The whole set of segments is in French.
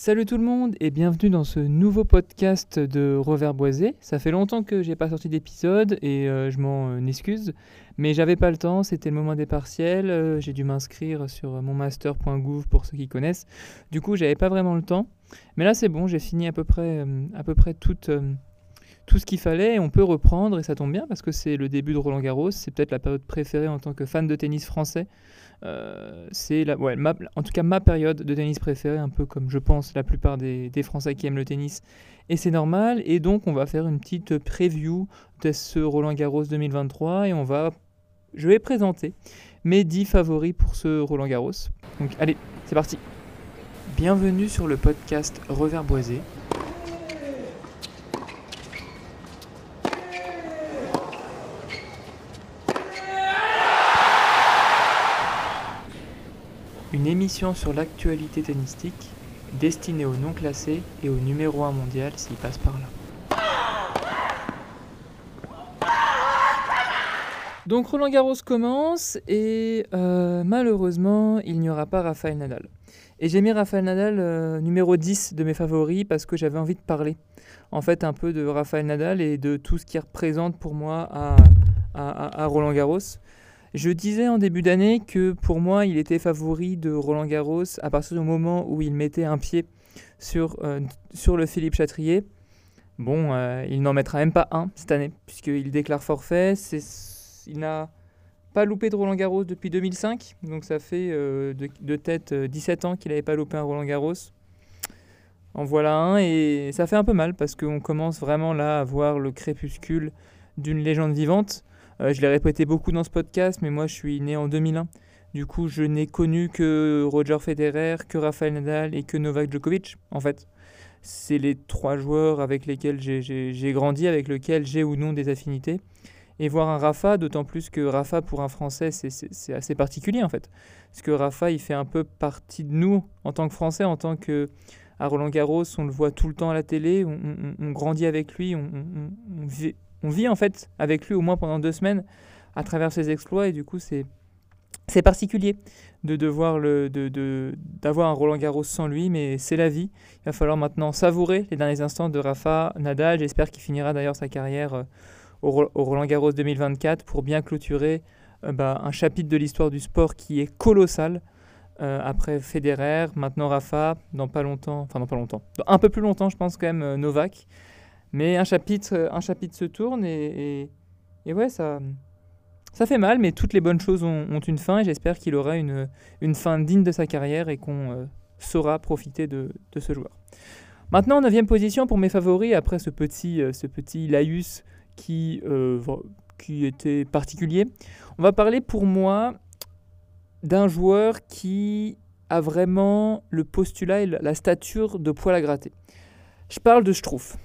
Salut tout le monde et bienvenue dans ce nouveau podcast de Revers Boisé. Ça fait longtemps que j'ai pas sorti d'épisode et euh, je m'en euh, excuse, mais j'avais pas le temps, c'était le moment des partiels, euh, j'ai dû m'inscrire sur monmaster.gouv pour ceux qui connaissent. Du coup, j'avais pas vraiment le temps. Mais là, c'est bon, j'ai fini à peu près à peu près tout ce qu'il fallait et on peut reprendre et ça tombe bien parce que c'est le début de Roland Garros, c'est peut-être la période préférée en tant que fan de tennis français. Euh, c'est la, ouais, en tout cas ma période de tennis préférée, un peu comme je pense la plupart des, Français qui aiment le tennis. Et c'est normal. Et donc on va faire une petite preview de ce Roland Garros 2023 et on va, je vais présenter mes 10 favoris pour ce Roland Garros. Donc allez, c'est parti. Bienvenue sur le podcast Revers une émission sur l'actualité tennistique destinée aux non classés et au numéro 1 mondial s'il passe par là. Donc Roland Garros commence et euh, malheureusement il n'y aura pas Rafael Nadal. Et j'ai mis Rafael Nadal euh, numéro 10 de mes favoris parce que j'avais envie de parler en fait un peu de Rafael Nadal et de tout ce qu'il représente pour moi à Roland Garros. Je disais en début d'année que pour moi, il était favori de Roland Garros à partir du moment où il mettait un pied sur, euh, sur le Philippe Chatrier. Bon, euh, il n'en mettra même pas un cette année, puisqu'il déclare forfait. Il n'a pas loupé de Roland Garros depuis 2005, donc ça fait euh, de, de, tête 17 ans qu'il n'avait pas loupé un Roland Garros. En voilà un, et ça fait un peu mal, parce qu'on commence vraiment là à voir le crépuscule d'une légende vivante. Euh, je l'ai répété beaucoup dans ce podcast, mais moi je suis né en 2001. Du coup, je n'ai connu que Roger Federer, que Rafael Nadal et que Novak Djokovic, en fait. C'est les trois joueurs avec lesquels j'ai grandi, avec lesquels j'ai ou non des affinités. Et voir un Rafa, d'autant plus que Rafa, pour un Français, c'est assez particulier, en fait. Parce que Rafa, il fait un peu partie de nous en tant que Français, en tant que... À Roland Garros, on le voit tout le temps à la télé, on, grandit avec lui, on, vit, on vit en fait avec lui au moins pendant deux semaines à travers ses exploits et du coup c'est c'est particulier de devoir le de, d'avoir un Roland Garros sans lui mais c'est la vie il va falloir maintenant savourer les derniers instants de Rafa Nadal j'espère qu'il finira d'ailleurs sa carrière euh, au, Roland Garros 2024 pour bien clôturer euh, bah, un chapitre de l'histoire du sport qui est colossal euh, après Federer, maintenant Rafa, dans pas longtemps, enfin dans pas longtemps, un peu plus longtemps je pense quand même Novak. Mais un chapitre, euh, un chapitre se tourne et, et, ouais, ça, ça fait mal, mais toutes les bonnes choses ont, une fin et j'espère qu'il aura une, une, fin digne de sa carrière et qu'on euh, saura profiter de, de, ce joueur. Maintenant, 9 position pour mes favoris, après ce petit, euh, ce petit laïus qui, qui était particulier. On va parler pour moi d'un joueur qui a vraiment le postulat et la stature de poil à gratter. Je parle de Struff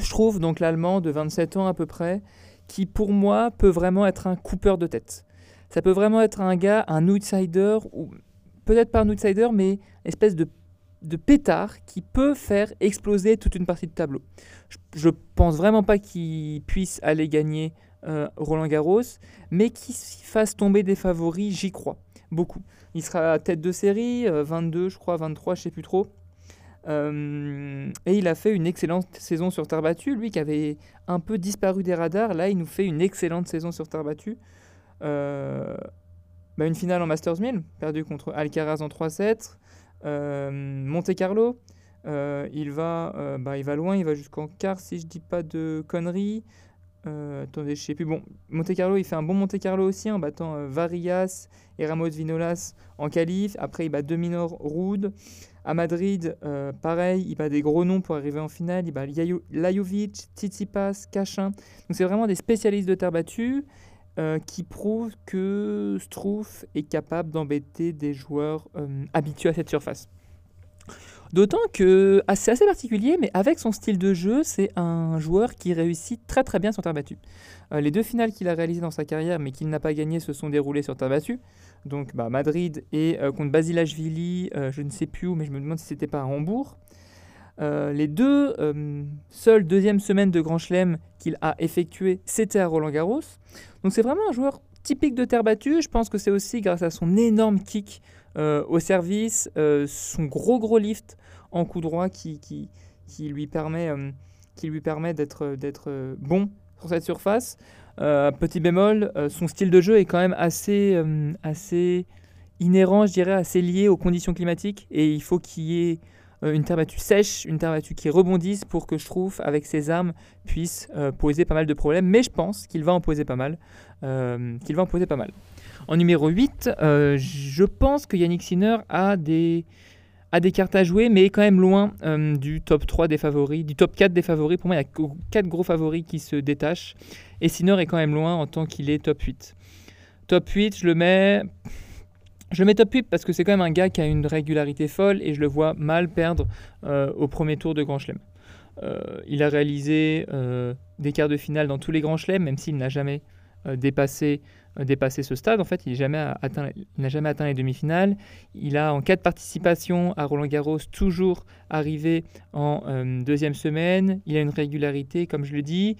je trouve donc l'allemand de 27 ans à peu près, qui pour moi peut vraiment être un coupeur de tête. Ça peut vraiment être un gars, un outsider, ou peut-être pas un outsider, mais une espèce de, de pétard qui peut faire exploser toute une partie de tableau. Je, ne pense vraiment pas qu'il puisse aller gagner euh, Roland Garros, mais qu'il fasse tomber des favoris, j'y crois beaucoup. Il sera tête de série, 22 euh, je crois, 23, je sais plus trop. Euh, et il a fait une excellente saison sur terre. Lui qui avait un peu disparu des radars, là il nous fait une excellente saison sur terre. Euh, bah, une finale en Masters 1000, perdu contre Alcaraz en 3-7. Euh, Monte Carlo, il, va, bah, il va loin, il va jusqu'en quart si je dis pas de conneries. attendez, je sais plus. Bon, Monte Carlo, il fait un bon Monte Carlo aussi en battant Varias et Ramos Vinolas en qualif. Après, il bat Dominor Rude. À Madrid, euh, pareil, il bat des gros noms pour arriver en finale. Il bat Lajovic, Tsitsipas, Cachin. Donc c'est vraiment des spécialistes de terre battue euh, qui prouvent que Struff est capable d'embêter des joueurs euh, habitués à cette surface. D'autant que c'est assez particulier, mais avec son style de jeu, c'est un joueur qui réussit très très bien sur terre battue. les deux finales qu'il a réalisées dans sa carrière, mais qu'il n'a pas gagnées, se sont déroulées sur terre battue donc bah, Madrid et euh, contre Basilashvili, euh, je ne sais plus où, mais je me demande si c'était pas à Hambourg. Euh, les deux seules deuxièmes semaines de Grand Chelem qu'il a effectuées, c'était à Roland Garros. Donc c'est vraiment un joueur typique de terre battue. Je pense que c'est aussi grâce à son énorme kick au service, son gros gros lift en coup droit qui, lui permet, qui lui permet d'être bon sur cette surface. Petit bémol, son style de jeu est quand même assez, assez inhérent, je dirais, assez lié aux conditions climatiques et il faut qu'il y ait euh, une terre battue sèche, une terre battue qui rebondisse pour que je trouve, avec ses armes, puisse euh, poser pas mal de problèmes. Mais je pense qu'il va en poser pas mal. Euh, qu'il va en poser pas mal. En numéro 8, je pense que Yannick Sinner a des, a des cartes à jouer, mais est quand même loin du top 3 des favoris, du top 4 des favoris. Pour moi, il y a 4 gros favoris qui se détachent. Et Sinner est quand même loin en tant qu'il est top 8. Top 8, je le mets je mets top 8 parce que c'est quand même un gars qui a une régularité folle et je le vois mal perdre euh, au premier tour de Grand Chelem. Euh, il a réalisé euh, des quarts de finale dans tous les Grands Chelems, même s'il n'a jamais dépassé, dépassé ce stade. En fait, il n'a jamais, atteint, les demi-finales. Il a, en quatre participations à Roland Garros, toujours arrivé en deuxième semaine. Il a une régularité, comme je le dis.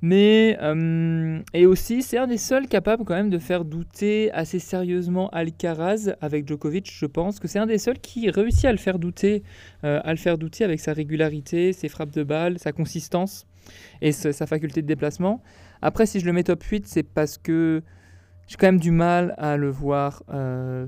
Mais, euh, et aussi, c'est un des seuls capables quand même de faire douter assez sérieusement Alcaraz avec Djokovic. Je pense que c'est un des seuls qui réussit à le faire douter, euh, à le faire douter avec sa régularité, ses frappes de balle, sa consistance et sa faculté de déplacement. Après, si je le mets top 8, c'est parce que j'ai quand même du mal à le voir euh,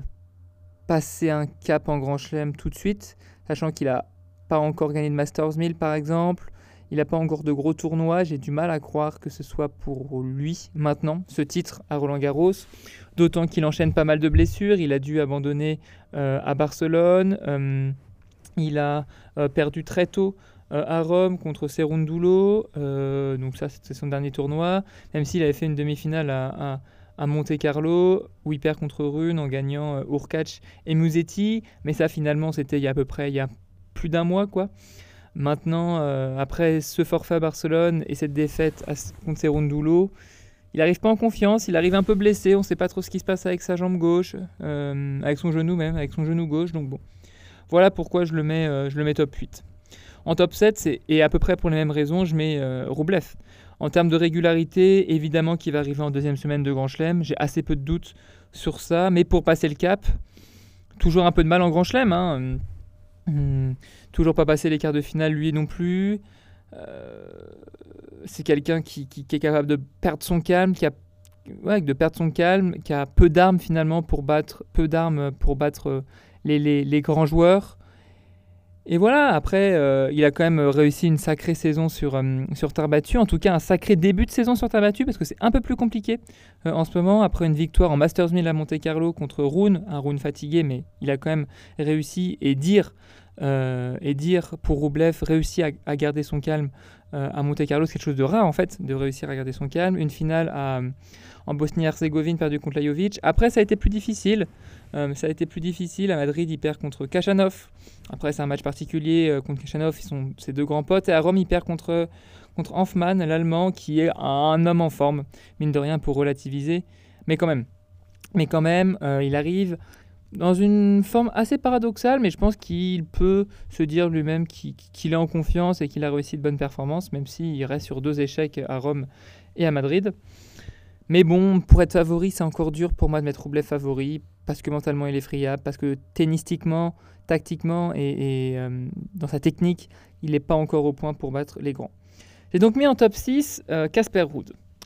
passer un cap en Grand Chelem tout de suite, sachant qu'il n'a pas encore gagné de Masters 1000 par exemple. Il n'a pas encore de gros tournois. J'ai du mal à croire que ce soit pour lui maintenant, ce titre à Roland Garros. D'autant qu'il enchaîne pas mal de blessures. Il a dû abandonner euh, à Barcelone. Euh, il a perdu très tôt à Rome contre Serundulo. donc ça, c'était son dernier tournoi. Même s'il avait fait une demi-finale à, à Monte Carlo où il perd contre Rune en gagnant euh, et Musetti. Mais ça, finalement, c'était il y a à peu près il y a plus d'un mois, quoi. Maintenant, euh, après ce forfait à Barcelone et cette défaite à, contre Serundulo, il n'arrive pas en confiance, il arrive un peu blessé, on ne sait pas trop ce qui se passe avec sa jambe gauche, euh, avec son genou même, avec son genou gauche. Donc bon, voilà pourquoi je le mets, euh, je le mets top 8. En top 7, et à peu près pour les mêmes raisons, je mets Roublev. En termes de régularité, évidemment qu'il va arriver en deuxième semaine de Grand Chelem, j'ai assez peu de doutes sur ça, mais pour passer le cap, toujours un peu de mal en Grand Chelem. Hein. Hmm. toujours pas passé les quarts de finale, lui non plus. Euh, c'est quelqu'un qui, est capable de perdre son calme, qui a de perdre son calme, qui a peu d'armes finalement pour battre, peu d'armes pour battre euh, les, grands joueurs. Et voilà, après, euh, il a quand même réussi une sacrée saison sur, sur terre battue, en tout cas un sacré début de saison sur terre battue, parce que c'est un peu plus compliqué en ce moment, après une victoire en Masters 1000 à Monte Carlo contre Rune, un Rune fatigué, mais il a quand même réussi, et dire euh, et dire pour Roublev réussi à, garder son calme euh, à Monte Carlo, c'est quelque chose de rare en fait, de réussir à garder son calme. Une finale en Bosnie-Herzégovine perdue contre Lajovic. Après, ça a été plus difficile. Euh, ça a été plus difficile. À Madrid, il perd contre Kachanov. Après, c'est un match particulier contre Kachanov. Ils sont ses deux grands potes. Et à Rome, il perd contre, contre Hanfmann, l'Allemand, qui est un homme en forme, mine de rien, pour relativiser. Mais quand même. Mais quand même, il arrive dans une forme assez paradoxale, mais je pense qu'il peut se dire lui-même qu'il est en confiance et qu'il a réussi de bonnes performances, même s'il reste sur deux échecs à Rome et à Madrid. Mais bon, pour être favori, c'est encore dur pour moi de mettre Roublev favori, parce que mentalement il est friable, parce que tennistiquement, tactiquement et, euh, dans sa technique, il n'est pas encore au point pour battre les grands. J'ai donc mis en top 6 Casper euh,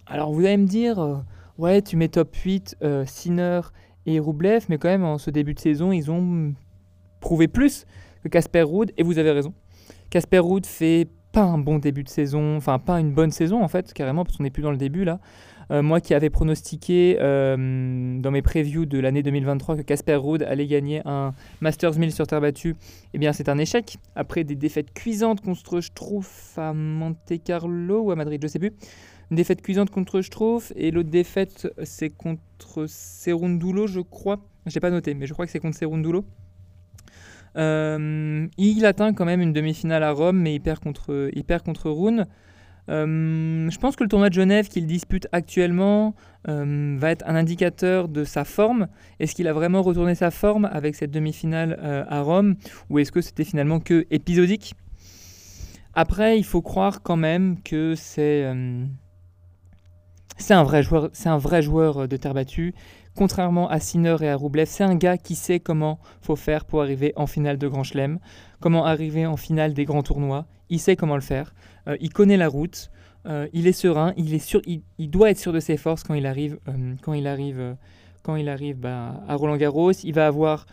Alors vous allez me dire, euh, ouais, tu mets top 8 Sinner et Roublev, mais quand même en ce début de saison, ils ont prouvé plus que Casper Ruud, et vous avez raison. Casper Ruud fait pas un bon début de saison, enfin pas une bonne saison en fait, carrément, parce qu'on n'est plus dans le début là. Euh, moi qui avais pronostiqué euh, dans mes previews de l'année 2023 que Casper Ruud allait gagner un Masters 1000 sur terre battue, eh bien c'est un échec. Après des défaites cuisantes contre trouve à Monte Carlo ou à Madrid, je sais plus. Une défaite cuisante contre Stroff et l'autre défaite c'est contre Serundulo, je crois. Je n'ai pas noté, mais je crois que c'est contre Serundulo. Euh, il atteint quand même une demi-finale à Rome, mais il perd contre, il perd contre Rune. Euh, je pense que le tournoi de Genève qu'il dispute actuellement euh, va être un indicateur de sa forme. Est-ce qu'il a vraiment retourné sa forme avec cette demi-finale à Rome ou est-ce que c'était finalement que épisodique? Après, il faut croire quand même que c'est c'est un vrai joueur, c'est un vrai joueur de terre battue. Contrairement à Sinner et à Roublev, c'est un gars qui sait comment faut faire pour arriver en finale de Grand Chelem, comment arriver en finale des grands tournois. Il sait comment le faire. Euh, il connaît la route. Euh, il est serein. Il est sûr. Il, doit être sûr de ses forces quand il arrive. Euh, quand il arrive. quand il arrive bah, à Roland Garros, il va avoir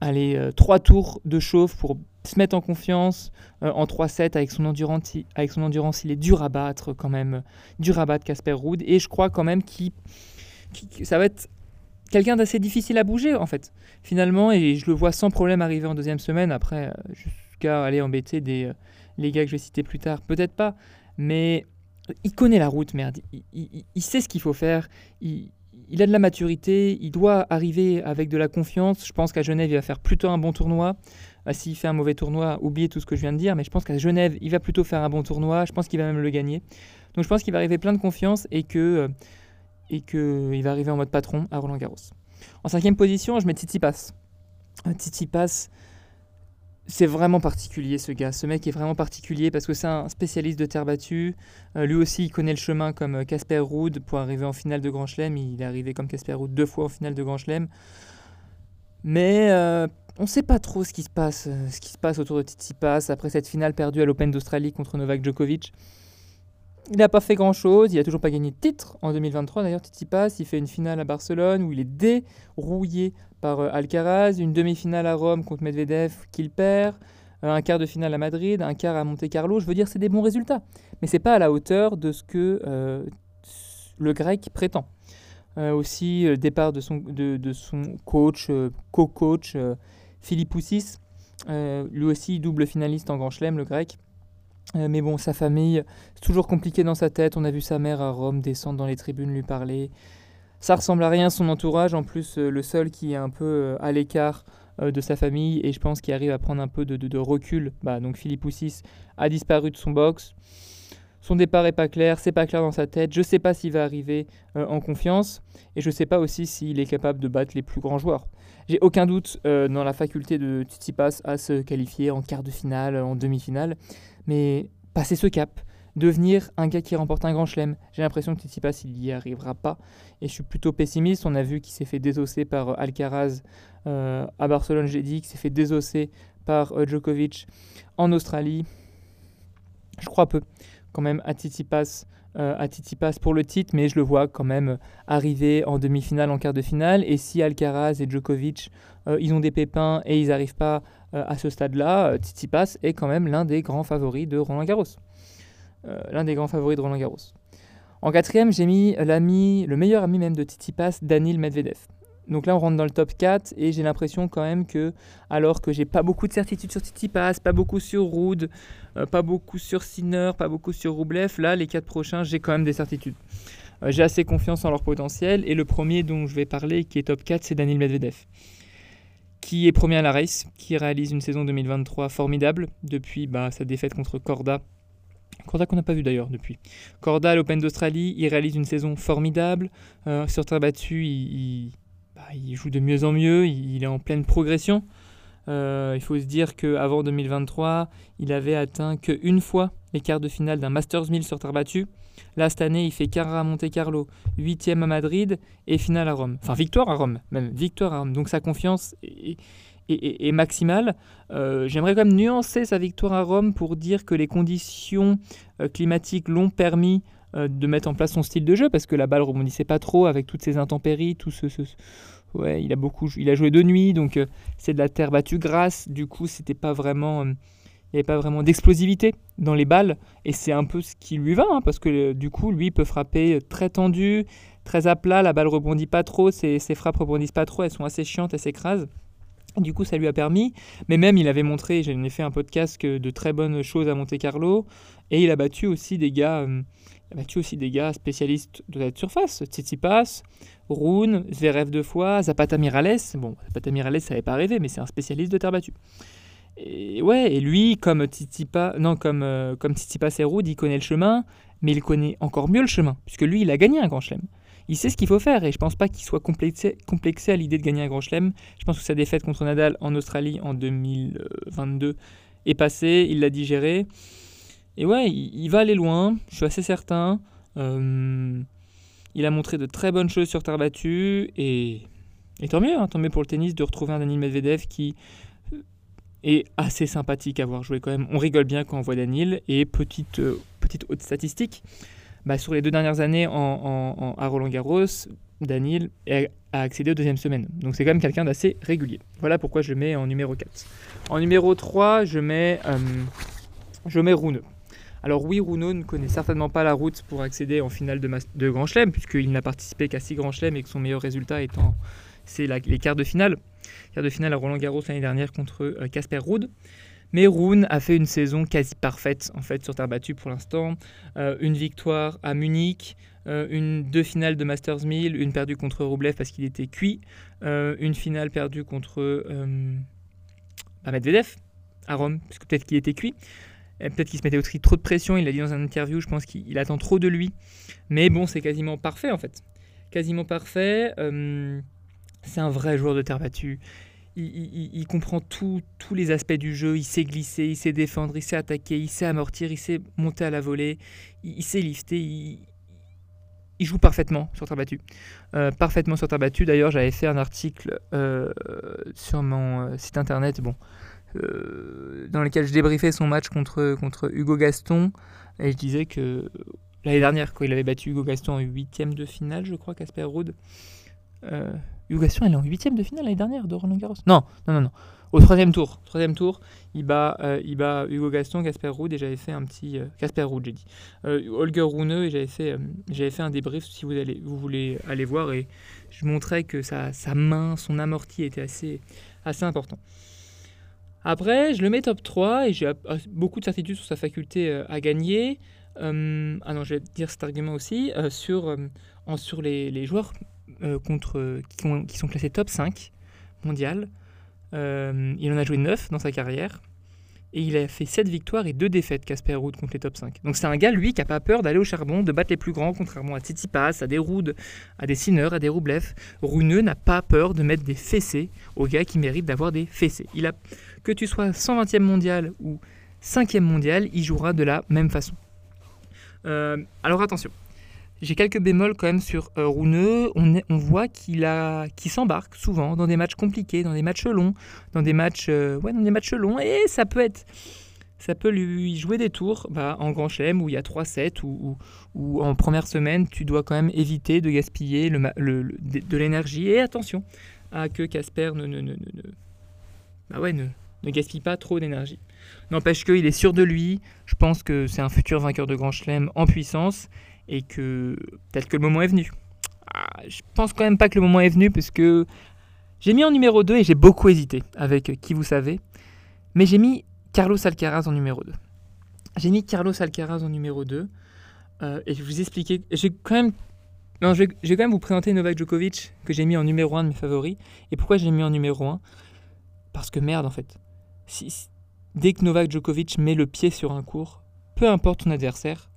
allez, trois tours de chauffe pour se mettre en confiance en 3-7 avec son endurance. Avec son endurance, il est dur à battre quand même, dur à battre Casper Ruud. Et je crois quand même qu'il ça va être quelqu'un d'assez difficile à bouger en fait. Finalement, et je le vois sans problème arriver en deuxième semaine, après euh, jusqu'à aller embêter des, euh, les gars que je vais citer plus tard, peut-être pas, mais il connaît la route, merde. Il, sait ce qu'il faut faire, il, a de la maturité, il doit arriver avec de la confiance. Je pense qu'à Genève, il va faire plutôt un bon tournoi. Bah, s'il fait un mauvais tournoi, oubliez tout ce que je viens de dire, mais je pense qu'à Genève, il va plutôt faire un bon tournoi. Je pense qu'il va même le gagner. Donc je pense qu'il va arriver plein de confiance et que... Euh, et qu'il va arriver en mode patron à Roland Garros. En cinquième position, je mets Titi Pass. Euh, Titi Pass, c'est vraiment particulier ce gars. Ce mec est vraiment particulier parce que c'est un spécialiste de terre battue. Euh, lui aussi, il connaît le chemin comme euh, Casper Ruud pour arriver en finale de Grand Chelem. Il est arrivé comme Casper Ruud deux fois en finale de Grand Chelem. Mais on ne sait pas trop ce qui se passe, ce qui se passe autour de Titi Pass après cette finale perdue à l'Open d'Australie contre Novak Djokovic. Il n'a pas fait grand-chose, il n'a toujours pas gagné de titre en 2023. D'ailleurs, Titi passe, il fait une finale à Barcelone où il est dérouillé par euh, Alcaraz, une demi-finale à Rome contre Medvedev qu'il perd, euh, un quart de finale à Madrid, un quart à Monte-Carlo. Je veux dire, c'est des bons résultats, mais c'est pas à la hauteur de ce que euh, le grec prétend. aussi, le départ de son, de, son coach, co-coach, Philippe Poussis, lui aussi double finaliste en Grand Chelem, le grec. Euh, mais bon, sa famille, c'est toujours compliqué dans sa tête. On a vu sa mère à Rome descendre dans les tribunes lui parler. Ça ressemble à rien son entourage. En plus, euh, le seul qui est un peu euh, à l'écart de sa famille et je pense qu'il arrive à prendre un peu de, recul. Bah, donc Philippe Poussis a disparu de son box. Son départ est pas clair, c'est pas clair dans sa tête. Je sais pas s'il va arriver en confiance et je sais pas aussi s'il est capable de battre les plus grands joueurs. J'ai aucun doute dans la faculté de Tsitsipas à se qualifier en quart de finale, en demi-finale mais passer ce cap, devenir un gars qui remporte un grand chelem. J'ai l'impression que Tsitsipas, il n'y arrivera pas. Et je suis plutôt pessimiste. On a vu qu'il s'est fait désosser par euh, Alcaraz euh, à Barcelone, j'ai dit, qu'il s'est fait désosser par euh, Djokovic en Australie. Je crois peu quand même à Tsitsipas, à Tsitsipas pour le titre, mais je le vois quand même arriver en demi-finale, en quart de finale. Et si Alcaraz et Djokovic, ils ont des pépins et ils n'arrivent pas euh, à ce stade-là, euh, Tsitsipas est quand même l'un des grands favoris de Roland Garros. Euh, l'un des grands favoris de Roland Garros. En quatrième, j'ai mis le meilleur ami même de Tsitsipas, Danil Medvedev. Donc là, on rentre dans le top 4 et j'ai l'impression quand même que, alors que j'ai pas beaucoup de certitude sur Tsitsipas, pas beaucoup sur Ruud, pas beaucoup sur Sinner, pas beaucoup sur Rublev, là, les 4 prochains, j'ai quand même des certitudes. j'ai assez confiance en leur potentiel et le premier dont je vais parler, qui est top 4, c'est Danil Medvedev qui est premier à la race, qui réalise une saison 2023 formidable depuis bah, sa défaite contre Corda. Corda qu'on n'a pas vu d'ailleurs depuis. Corda à l'Open d'Australie, il réalise une saison formidable. Euh, sur terre battue, il, joue de mieux en mieux, il, est en pleine progression. Euh, il faut se dire qu'avant 2023, il avait atteint qu'une fois les quarts de finale d'un Masters 1000 sur terre battue. Là, cette année, il fait quart à Monte Carlo, huitième à Madrid et finale à Rome. Enfin, victoire à Rome, même victoire à Rome. Donc sa confiance est, maximale. Euh, j'aimerais quand même nuancer sa victoire à Rome pour dire que les conditions euh, climatiques l'ont permis de mettre en place son style de jeu parce que la balle rebondissait pas trop avec toutes ces intempéries, tout ce, ouais, il a beaucoup, il a joué de nuit, donc c'est de la terre battue grasse. Du coup, c'était pas vraiment il n'y avait pas vraiment d'explosivité dans les balles, et c'est un peu ce qui lui va, hein, parce que euh, du coup, lui peut frapper très tendu, très à plat, la balle rebondit pas trop, ses, ses frappes rebondissent pas trop, elles sont assez chiantes, elles s'écrasent. Du coup, ça lui a permis, mais même il avait montré, j'en ai fait un podcast, de très bonnes choses à Monte Carlo, et il a battu aussi des gars, euh, a battu aussi des gars spécialistes de la surface, Tsitsipas, Rune, Zverev deux fois, Zapata Mirales. Bon, Zapata Mirales, ça n'avait pas rêvé, mais c'est un spécialiste de terre battue. Et ouais, et lui, comme Titipa, non, comme, euh, comme Titipa Serroud, il connaît le chemin, mais il connaît encore mieux le chemin, puisque lui, il a gagné un grand chelem. Il sait ce qu'il faut faire, et je pense pas qu'il soit complexé, à l'idée de gagner un grand chelem. Je pense que sa défaite contre Nadal en Australie en 2022 est passée, il l'a digéré. Et ouais, il, va aller loin, je suis assez certain. Euh, Il a montré de très bonnes choses sur terre battue et, tant mieux, hein, tant mieux pour le tennis de retrouver un Daniil Medvedev qui est assez sympathique à voir jouer quand même. On rigole bien quand on voit Daniel. Et petite, euh, petite haute statistique, bah, sur les deux dernières années à Roland Garros, Daniel a accédé aux deuxième semaine. Donc c'est quand même quelqu'un d'assez régulier. Voilà pourquoi je le mets en numéro 4. En numéro 3, je mets, euh, je mets Runeux. Alors oui, Runeux ne connaît certainement pas la route pour accéder en finale de, Grand Chelem, puisqu'il n'a participé qu'à 6 Grand Chelem et que son meilleur résultat étant c'est les quarts de finale. Quart de finale à Roland Garros l'année dernière contre Casper euh. Mais Rune a fait une saison quasi parfaite en fait sur terre battue pour l'instant. Euh, une victoire à Munich, euh, deux finales de Masters 1000, une perdue contre Rublev parce qu'il était cuit, une finale perdue contre Medvedev à Rome parce que peut-être qu'il était cuit. Peut-être qu'il se mettait aussi trop de pression, il l'a dit dans un interview, je pense qu'il attend trop de lui. Mais bon, c'est quasiment parfait en fait. Quasiment parfait. C'est un vrai joueur de terre battue. Il, comprend tous les aspects du jeu. Il sait glisser, il sait défendre, il sait attaquer, il sait amortir, il sait monter à la volée, il, sait lifter. Il, joue parfaitement sur terre battue. Euh, parfaitement sur terre battue. D'ailleurs, j'avais fait un article euh, sur mon euh, site internet bon, dans lequel je débriefais son match contre, contre Hugo Gaston. Et je disais que l'année dernière, quand il avait battu Hugo Gaston en huitième de finale, je crois, Casper Ruud. Hugo Gaston, elle est en huitième de finale l'année dernière de Roland Garros. Non, non, non, non. Au troisième tour, troisième tour, il bat, euh, il bat Hugo Gaston, Casper Ruud et j'avais fait un petit euh, Casper Ruud, j'ai dit. Euh, Holger Rune et j'avais fait, j'avais fait un débrief si vous allez, vous voulez aller voir et je montrais que sa, sa main, son amorti était assez, assez important. Après, je le mets top 3 et j'ai beaucoup de certitude sur sa faculté à gagner. ah non, je vais dire cet argument aussi sur, sur les, les joueurs euh, contre, qui, sont classés top 5 mondial. Euh, il en a joué 9 dans sa carrière. Et il a fait 7 victoires et 2 défaites, Casper Ruud, contre les top 5. Donc c'est un gars, lui, qui n'a pas peur d'aller au charbon, de battre les plus grands, contrairement à Tsitsipas, à des Ruud, à des Sinner, à des Roublev. Runeux n'a pas peur de mettre des fessées aux gars qui méritent d'avoir des fessées. Il a, que tu sois 120e mondial ou 5e mondial, il jouera de la même façon. Euh, alors attention, j'ai quelques bémols quand même sur euh, On, on, voit qu'il s'embarque souvent dans des matchs compliqués, dans des matchs longs, dans des matchs, euh, dans des matchs longs, et ça peut être, ça peut lui jouer des tours bah, en Grand Chelem où il y a 3-7 ou, ou, en première semaine, tu dois quand même éviter de gaspiller le, de, l'énergie. Et attention à que Casper ne, ne, ne, ne, bah ouais, ne, ne gaspille pas trop d'énergie. N'empêche qu'il est sûr de lui. Je pense que c'est un futur vainqueur de Grand Chelem en puissance et que peut-être que le moment est venu. Ah, je pense quand même pas que le moment est venu parce que j'ai mis en numéro 2 et j'ai beaucoup hésité avec qui vous savez, mais j'ai mis Carlos Alcaraz en numéro 2. J'ai mis Carlos Alcaraz en numéro 2 euh, et je vais vous expliquer. J'ai quand même non, je vais, quand même vous présenter Novak Djokovic que j'ai mis en numéro 1 de mes favoris. Et pourquoi j'ai mis en numéro 1 Parce que merde en fait. Dès que Novak Djokovic met le pied sur un cours, peu importe son adversaire,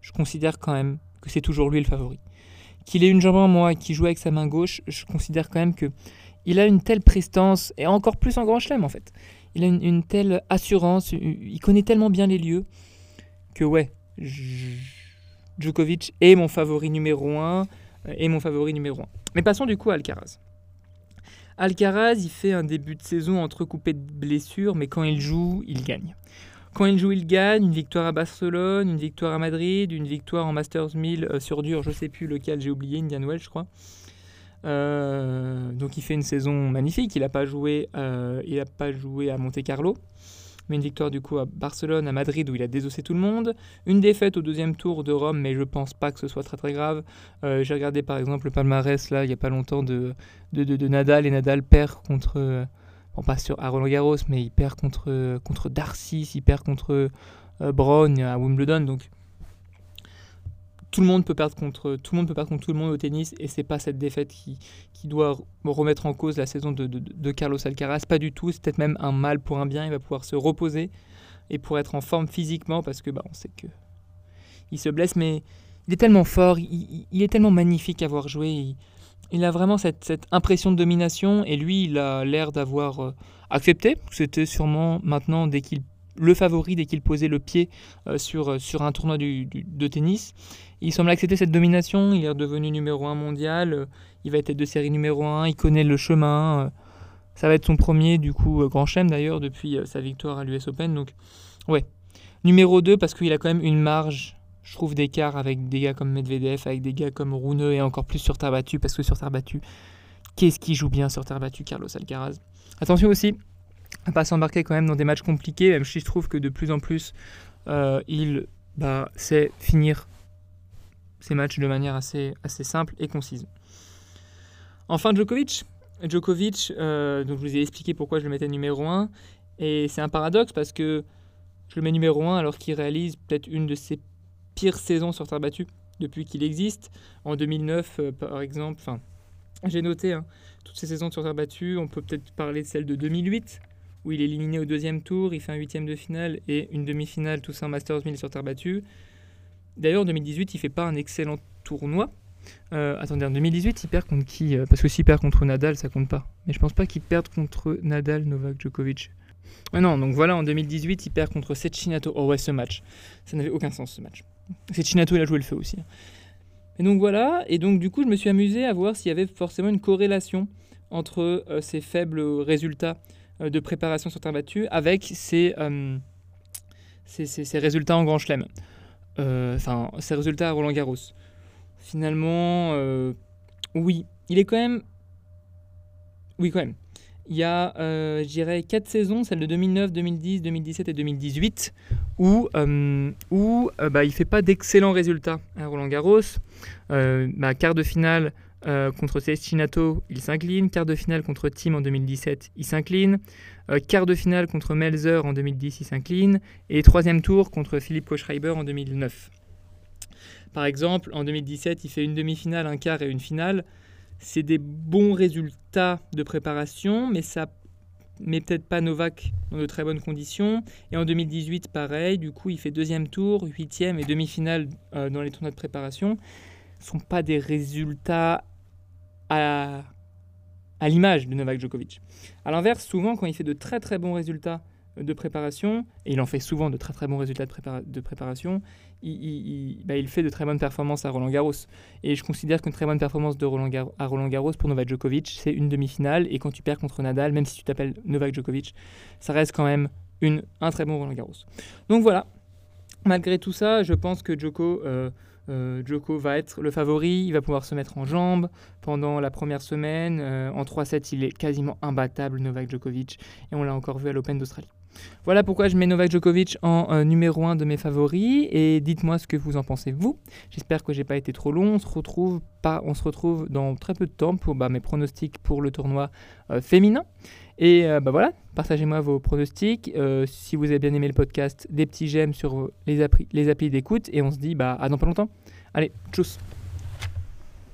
je considère quand même que c'est toujours lui le favori. Qu'il ait une jambe en moi et qu'il joue avec sa main gauche, je considère quand même que il a une telle prestance, et encore plus en grand chelem en fait. Il a une, telle assurance, il connaît tellement bien les lieux, que ouais, Djokovic est mon favori numéro 1, et mon favori numéro 1. Mais passons du coup à Alcaraz. Alcaraz, il fait un début de saison entrecoupé de blessures, mais quand il joue, il gagne. Quand il joue, il gagne. Une victoire à Barcelone, une victoire à Madrid, une victoire en Masters 1000 euh, sur dur, je sais plus lequel, j'ai oublié, Indian Wells, je crois. Euh, donc il fait une saison magnifique. Il n'a euh, pas joué à Monte Carlo, mais une victoire du coup à Barcelone, à Madrid où il a désossé tout le monde. Une défaite au deuxième tour de Rome, mais je pense pas que ce soit très très grave. j'ai regardé par exemple le palmarès là il y a pas longtemps de, Nadal et Nadal perd contre bon, pas sur, à Roland Garros, mais il perd contre, contre Darcy, il perd contre euh, à Wimbledon. Donc tout le monde peut perdre contre tout le monde peut perdre contre tout le monde au tennis et c'est pas cette défaite qui, qui doit remettre en cause la saison de, de, Carlos Alcaraz pas du tout c'est peut-être même un mal pour un bien il va pouvoir se reposer et pour être en forme physiquement parce que bah, on sait que il se blesse mais il est tellement fort il, il est tellement magnifique à voir jouer il a vraiment cette, impression de domination et lui, il a l'air d'avoir euh, accepté. C'était sûrement maintenant, dès qu'il le favori dès qu'il posait le pied sur, sur un tournoi de tennis. Il semble accepter cette domination, il est redevenu numéro 1 mondial, il va être de série numéro 1, il connaît le chemin. ça va être son premier, du coup, grand chelem d'ailleurs, depuis sa victoire à l'US Open. Donc, ouais. Numéro 2, parce qu'il a quand même une marge je trouve, d'écart avec des gars comme Medvedev, avec des gars comme Rune et encore plus sur terre battue, parce que sur terre battue, qu'est-ce qui joue bien sur terre battue, Carlos Alcaraz? Attention aussi à pas s'embarquer quand même dans des matchs compliqués, même si je trouve que de plus en plus, euh, il bah, sait finir ses matchs de manière assez, assez simple et concise. Enfin, Djokovic. Djokovic, euh, donc je vous ai expliqué pourquoi je le mettais numéro 1. Et c'est un paradoxe parce que je le mets numéro 1 alors qu'il réalise peut-être une de ses pire saison sur terre battue depuis qu'il existe. En 2009, euh, par exemple, j'ai noté hein, toutes ces saisons sur terre battue. On peut peut-être parler de celle de 2008, où il est éliminé au deuxième tour, il fait un huitième de finale et une demi-finale, tout ça en Masters 1000 sur terre battue. D'ailleurs, en 2018, il fait pas un excellent tournoi. Euh, attendez, en 2018, il perd contre qui euh, Parce que s'il perd contre Nadal, ça compte pas. Mais je pense pas qu'il perde contre Nadal, Novak Djokovic. Ah non, donc voilà, en 2018, il perd contre Sechinato. Oh ouais, ce match. Ça n'avait aucun sens, ce match. Sechinato, il a joué le feu aussi. Et donc voilà, et donc du coup, je me suis amusé à voir s'il y avait forcément une corrélation entre euh, ces faibles résultats de préparation sur terre battue avec ces, euh, ces, résultats en Grand Chelem. Enfin, ces résultats à Roland Garros. Finalement, oui, il est quand même... Oui, quand même il y a, euh, je dirais, quatre saisons, celles de 2009, 2010, 2017 et 2018, où, euh, où euh, bah, il ne fait pas d'excellents résultats à Roland Garros. Bah, quart de finale contre Cestinato, il s'incline. Quart de finale contre Tim en 2017, il s'incline. quart de finale contre Melzer en 2010, il s'incline. Et troisième tour contre Philippe Kochreiber en 2009. Par exemple, en 2017, il fait une demi-finale, un quart et une finale c'est des bons résultats de préparation, mais ça met peut-être pas Novak dans de très bonnes conditions. Et en 2018, pareil, du coup, il fait deuxième tour, huitième et demi-finale euh, dans les tournois de préparation. Ce ne sont pas des résultats à, l'image de Novak Djokovic. À l'inverse, souvent, quand il fait de très très bons résultats de préparation, et il en fait souvent de très très bons résultats de, préparation, bah, il, fait de très bonnes performances à Roland Garros. Et je considère qu'une très bonne performance de Roland à Roland Garros pour Novak Djokovic, c'est une demi-finale, et quand tu perds contre Nadal, même si tu t'appelles Novak Djokovic, ça reste quand même une, un très bon Roland Garros. Donc voilà, malgré tout ça, je pense que Djoko... Euh, euh, Djoko va être le favori, il va pouvoir se mettre en jambes pendant la première semaine. Euh, en 3-7, il est quasiment imbattable, Novak Djokovic, et on l'a encore vu à l'Open d'Australie. Voilà pourquoi je mets Novak Djokovic en euh, numéro 1 de mes favoris et dites-moi ce que vous en pensez vous. J'espère que j'ai pas été trop long. On se retrouve pas, dans très peu de temps pour bah, mes pronostics pour le tournoi féminin. Et euh, bah voilà, partagez-moi vos pronostics. si vous avez bien aimé le podcast, des petits j'aime sur les, applis, les applis d'écoute et on se dit bah à dans pas longtemps. Allez, tchuss